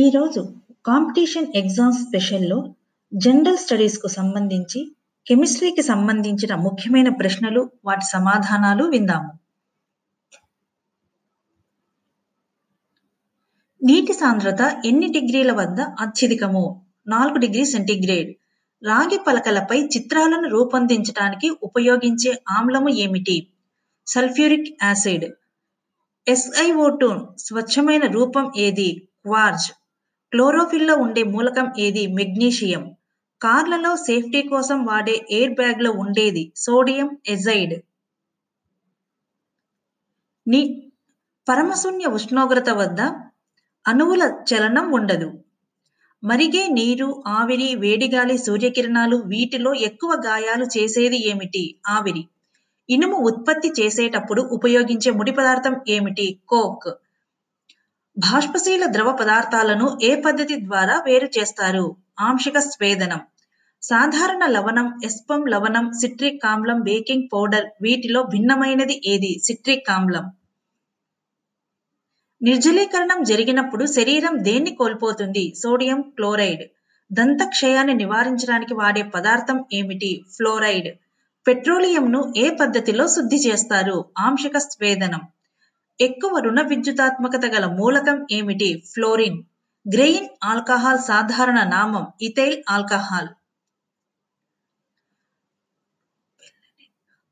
ఈరోజు competition exams స్పెషల్లో general స్టడీస్కు సంబంధించి కెమిస్ట్రీకి సంబంధించిన ముఖ్యమైన ప్రశ్నలు వాటి సమాధానాలు విందాము. నీటి సాంద్రత ఎన్ని డిగ్రీల వద్ద అత్యధికము? నాలుగు డిగ్రీ సెంటీగ్రేడ్. రాగి పలకలపై చిత్రాలను రూపొందించడానికి ఉపయోగించే ఆమ్లము ఏమిటి? Sulphuric acid. ఎస్ఐఓ2 స్వచ్ఛమైన రూపం ఏది? క్వార్జ్. క్లోరోఫిల్లో ఉండే మూలకం ఏది? మెగ్నీషియం. కార్లలో సేఫ్టీ కోసం వాడే ఎయిర్ బ్యాగ్లో ఉండేది సోడియం ఎజైడ్. నీ పరమశూన్య ఉష్ణోగ్రత వద్ద అణువుల చలనం ఉండదు. మరిగే నీరు ఆవిరి వేడిగాలి సూర్యకిరణాలు వీటిలో ఎక్కువ గాయాలు చేసేది ఏమిటి? ఆవిరి. ఇనుము ఉత్పత్తి చేసేటప్పుడు ఉపయోగించే ముడి పదార్థం ఏమిటి? కోక్. బాష్పశీల ద్రవ పదార్థాలను ఏ పద్ధతి ద్వారా వేరు చేస్తారు? ఆంశిక స్వేదనం. సాధారణ లవణం ఎస్పం లవణం సిట్రిక్ ఆమ్లం బేకింగ్ పౌడర్ వీటిలో భిన్నమైనది ఏది? సిట్రిక్ ఆమ్లం నిర్జలీకరణం జరిగినప్పుడు శరీరం దేన్ని కోల్పోతుంది? Sodium chloride. దంతక్షయాన్ని నివారించడానికి వాడే పదార్థం ఏమిటి? ఫ్లోరైడ్. పెట్రోలియంను ఏ పద్ధతిలో శుద్ధి చేస్తారు? ఆంశిక స్వేదనం. ఎక్కువ రుణ విద్యుతాత్మకత గల మూలకం ఏమిటి? ఫ్లోరిన్. గ్రెయిన్ ఆల్కహాల్ సాధారణ నామం ఇథైల్ ఆల్కహాల్.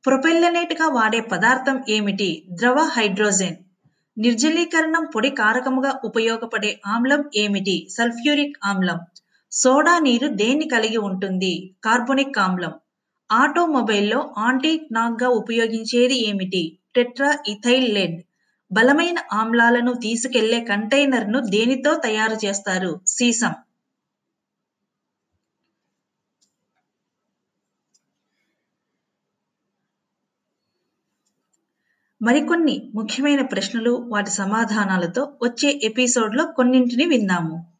ప్రొపెల్లనేట్గా వాడే పదార్థం ఏమిటి? ద్రవ హైడ్రోజన్. నిర్జలీకరణం పొడి కారకముగా ఉపయోగపడే ఆమ్లం ఏమిటి? సల్ఫ్యూరిక్ ఆమ్లం. సోడా నీరు దేన్ని కలిగి ఉంటుంది? కార్బోనిక్ ఆమ్లం. ఆటోమొబైల్లో ఆంటీ నాగ్గా ఉపయోగించేది ఏమిటి? Tetra ethyl lead. బలమైన ఆమ్లాలను తీసుకెళ్ళే కంటైనర్ను దేనితో తయారు చేస్తారు? సీసం. మరికొన్ని ముఖ్యమైన ప్రశ్నలు వాటి సమాధానాలతో వచ్చే ఎపిసోడ్లో కొన్నింటిని విందాము.